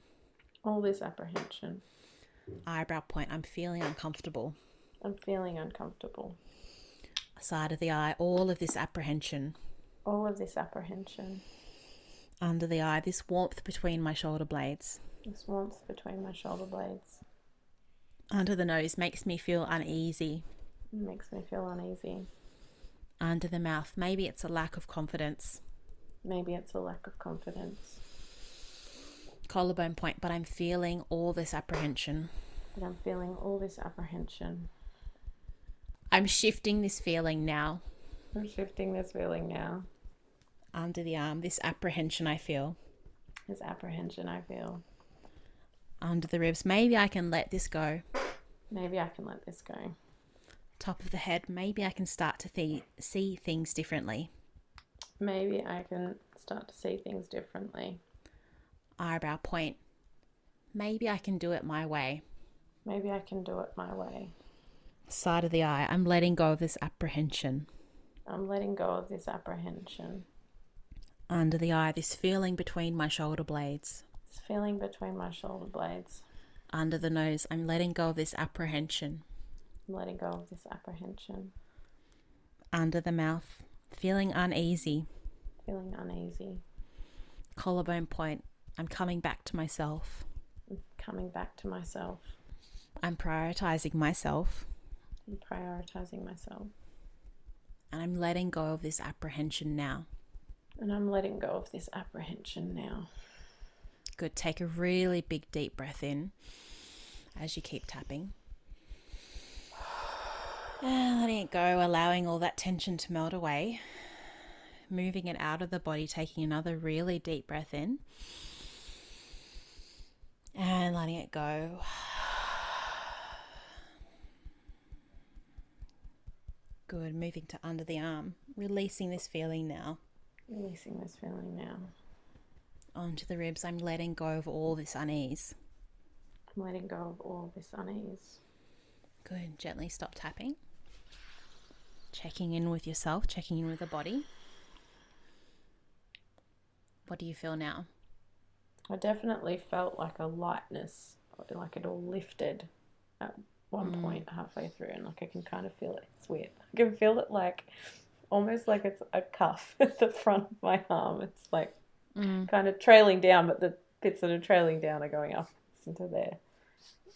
All this apprehension. Eyebrow point, I'm feeling uncomfortable. I'm feeling uncomfortable. Side of the eye, all of this apprehension. All of this apprehension. under the eye, this warmth between my shoulder blades. This warmth between my shoulder blades. Under the nose makes me feel uneasy. It makes me feel uneasy. Under the mouth, maybe it's a lack of confidence. Maybe it's a lack of confidence. Collarbone point, but I'm feeling all this apprehension. But I'm feeling all this apprehension. I'm shifting this feeling now. I'm shifting this feeling now. Under the arm, this apprehension I feel. This apprehension I feel. Under the ribs, maybe I can let this go. Maybe I can let this go. Top of the head, maybe I can start to th- see things differently. Maybe I can start to see things differently. Eyebrow point, maybe I can do it my way. Maybe I can do it my way. Side of the eye, I'm letting go of this apprehension. I'm letting go of this apprehension. Under the eye, this feeling between my shoulder blades. This feeling between my shoulder blades. Under the nose, I'm letting go of this apprehension. I'm letting go of this apprehension. Under the mouth, feeling uneasy. Feeling uneasy. Collarbone point, I'm coming back to myself. I'm coming back to myself. I'm prioritizing myself I'm prioritizing myself. and I'm letting go of this apprehension now. And I'm letting go of this apprehension now. Good. Take a really big deep breath in as you keep tapping. And ah, letting it go, allowing all that tension to melt away. Moving it out of the body, taking another really deep breath in. And letting it go. Good. Moving to under the arm. Releasing this feeling now. Releasing this feeling now. Onto the ribs. I'm letting go of all this unease. I'm letting go of all this unease. Good. Gently stop tapping. Checking in with yourself, checking in with the body. What do you feel now? I definitely felt like a lightness, like it all lifted at one Mm. point halfway through, and like I can kind of feel it. It's weird. I can feel it like almost like it's a cuff at the front of my arm. It's like Mm. kind of trailing down, but the bits that are trailing down are going up into there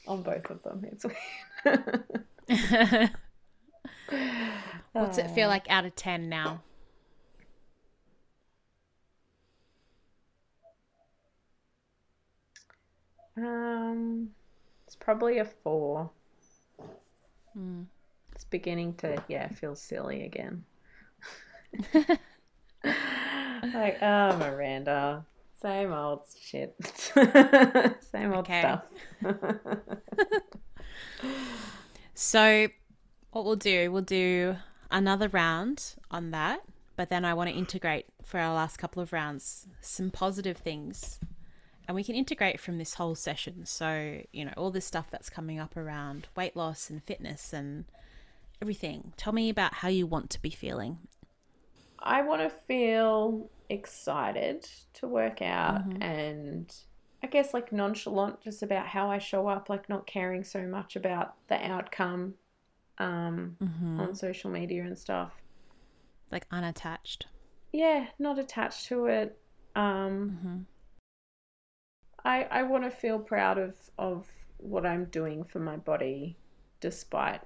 on both of them. It's weird. What's it feel like out of 10 now? Um, it's probably a four. Mm. It's beginning to yeah feel silly again. like oh Miranda, same old shit, same old stuff. So, what we'll do, we'll do another round on that, but then I want to integrate for our last couple of rounds some positive things. And we can integrate from this whole session. So, you know, all this stuff that's coming up around weight loss and fitness and everything. Tell me about how you want to be feeling. I want to feel excited to work out Mhm. and I guess like nonchalant just about how I show up, like not caring so much about the outcome um, Mm-hmm. on social media and stuff. Like unattached. Yeah, not attached to it. Um, Mm-hmm. I, I want to feel proud of, of what I'm doing for my body despite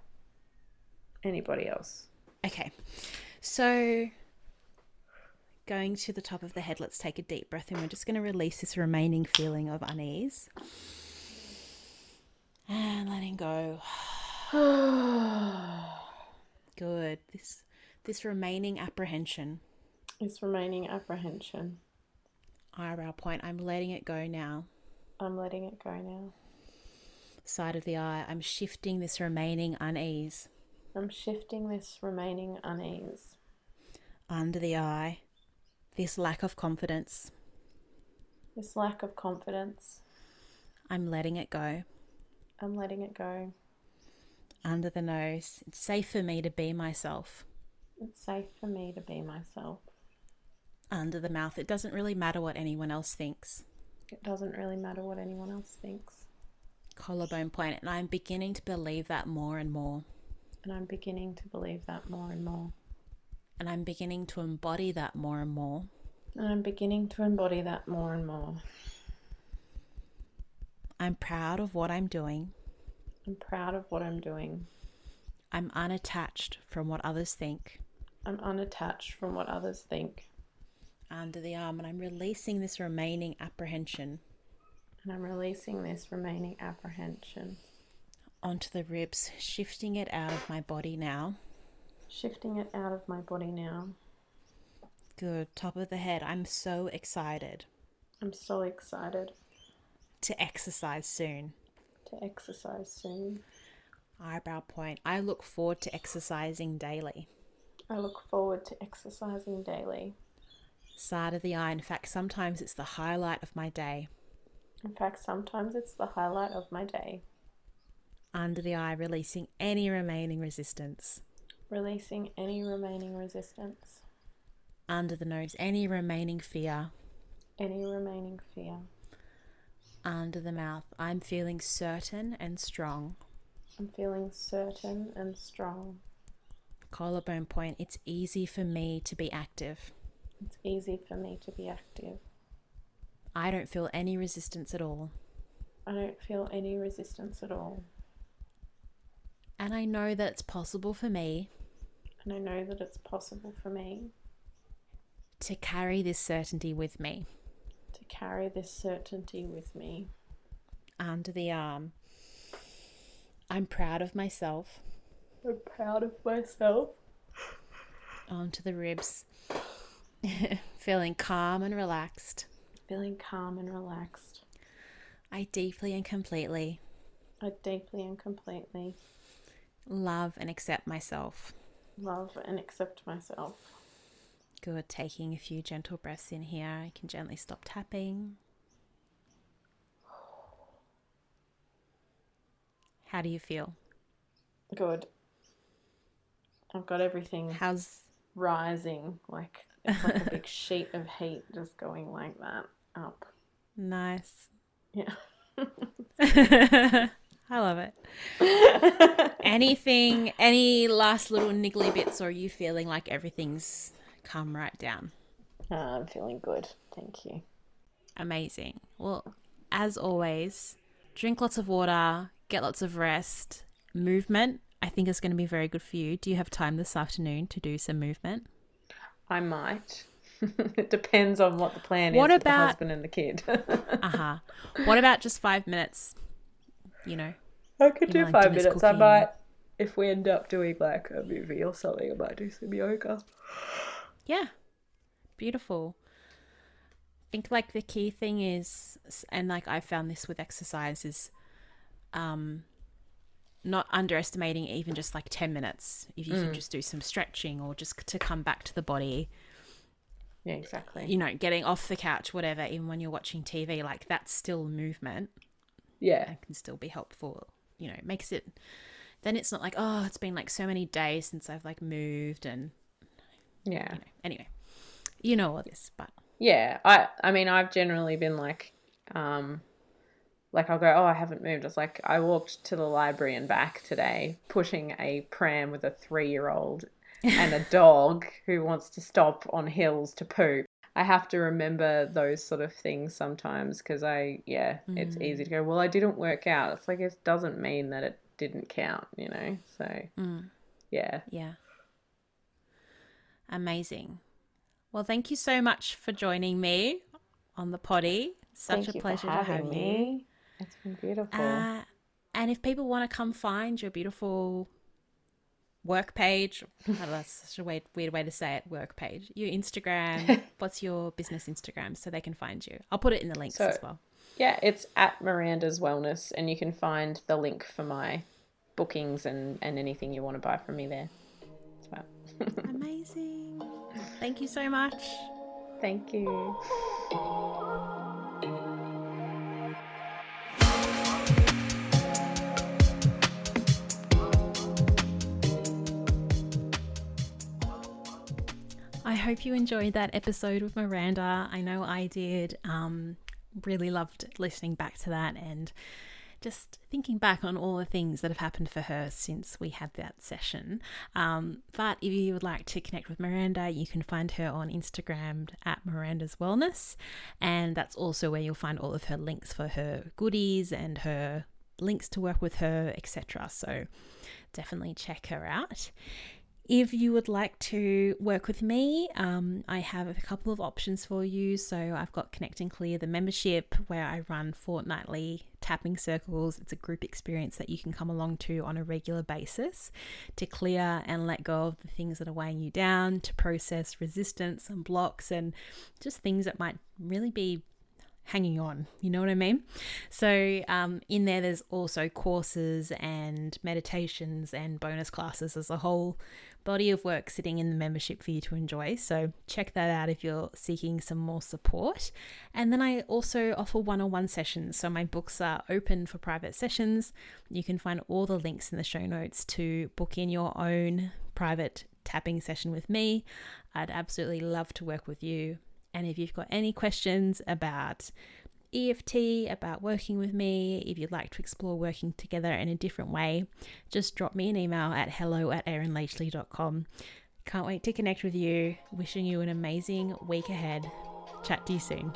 anybody else. Okay. So, going to the top of the head, let's take a deep breath and we're just going to release this remaining feeling of unease. And letting go. Good. This this remaining apprehension, it's remaining apprehension. Eyebrow point, I'm letting it go now. I'm letting it go now. Side of the eye, I'm shifting this remaining unease. I'm shifting this remaining unease. Under the eye, this lack of confidence, This lack of confidence. I'm letting it go. I'm letting it go. Under the nose, it's safe for me to be myself. It's safe for me to be myself. Under the mouth, it doesn't really matter what anyone else thinks. It doesn't really matter what anyone else thinks. Collarbone point, and I'm beginning to believe that more and more. And I'm beginning to believe that more and more. And I'm beginning to embody that more and more. And I'm beginning to embody that more and more. I'm proud of what I'm doing. I'm proud of what I'm doing. I'm unattached from what others think. I'm unattached from what others think. Under the arm, and I'm releasing this remaining apprehension And I'm releasing this remaining apprehension, onto the ribs, shifting it out of my body now. shifting it out of my body now. Good. Top of the head, I'm so excited I'm so excited to exercise soon. to exercise soon. Eyebrow point, I look forward to exercising daily. I look forward to exercising daily. Side of the eye, in fact, sometimes it's the highlight of my day. In fact, sometimes it's the highlight of my day. Under the eye, releasing any remaining resistance. Releasing any remaining resistance, Under the nose, any remaining fear. any remaining fear. Under the mouth, I'm feeling certain and strong. I'm feeling certain and strong. Collarbone point, it's easy for me to be active. It's easy for me to be active. I don't feel any resistance at all. I don't feel any resistance at all. And I know that it's possible for me And I know that it's possible for me to carry this certainty with me to carry this certainty with me. under the arm. I'm proud of myself I'm proud of myself. onto the ribs, feeling calm and relaxed. Feeling calm and relaxed. I deeply and completely I deeply and completely love and accept myself. love and accept myself. Good. Taking a few gentle breaths in here. I can gently stop tapping. How do you feel? Good. I've got everything How's rising, like it's like a big sheet of heat just going like that up. nice? Yeah. I love it. Anything, any last little niggly bits, or are you feeling like everything's come right down? Ah, I'm feeling good. Thank you. Amazing. Well, as always, drink lots of water, get lots of rest, movement. I think is going to be very good for you. Do you have time this afternoon to do some movement? I might. it depends on what the plan What is with the husband and the kid. Uh huh. what about just five minutes? You know, I could do like five Dinner's minutes. I might, if we end up doing like a movie or something, I might do some yoga. Yeah. Beautiful. I think like the key thing is and like I found this with exercise is um not underestimating even just like 10 minutes if you can just do some stretching or just to come back to the body Yeah, exactly. you know getting off the couch whatever even when you're watching TV like that's still movement Yeah, and can still be helpful you know it makes it then it's not like oh it's been like so many days since I've like moved and yeah, you know anyway you know all this but yeah. I, I mean, I've generally been like, um, like I'll go, oh, I haven't moved. It's like I walked to the library and back today, pushing a pram with a three-year-old and a dog who wants to stop on hills to poop. I have to remember those sort of things sometimes because I, yeah, it's easy to go, well, I didn't work out. It's like it doesn't mean that it didn't count, you know? So, mm. yeah. Yeah. Amazing. Well, thank you so much for joining me on the potty. Such Thank a pleasure to have you. It's been beautiful. Uh, and if people want to come find your beautiful work page, I don't know, that's such a weird, weird way to say it, work page, your Instagram, what's your business Instagram so they can find you? I'll put it in the links So- as well. Yeah, it's at Miranda's Wellness, and you can find the link for my bookings and, and anything you want to buy from me there as well. Amazing. Thank you so much. Thank you. Hope you enjoyed that episode with Miranda. I know I did. Um, really loved listening back to that and just thinking back on all the things that have happened for her since we had that session. Um, but if you would like to connect with Miranda, you can find her on Instagram at Miranda's Wellness, and that's also where you'll find all of her links for her goodies and her links to work with her, etc. So definitely check her out. If you would like to work with me, um, I have a couple of options for you. So I've got Connect and Clear, the membership, where I run fortnightly tapping circles. It's a group experience that you can come along to on a regular basis to clear and let go of the things that are weighing you down, to process resistance and blocks and just things that might really be hanging on. You know what I mean? So, um, in there, there's also courses and meditations and bonus classes. There's a whole body of work sitting in the membership for you to enjoy. So, check that out if you're seeking some more support. And then I also offer one on one sessions. So, my books are open for private sessions. You can find all the links in the show notes to book in your own private tapping session with me. I'd absolutely love to work with you. And if you've got any questions about EFT, about working with me, if you'd like to explore working together in a different way, just drop me an email at hello at erinlachley.com. Can't wait to connect with you. Wishing you an amazing week ahead. Chat to you soon.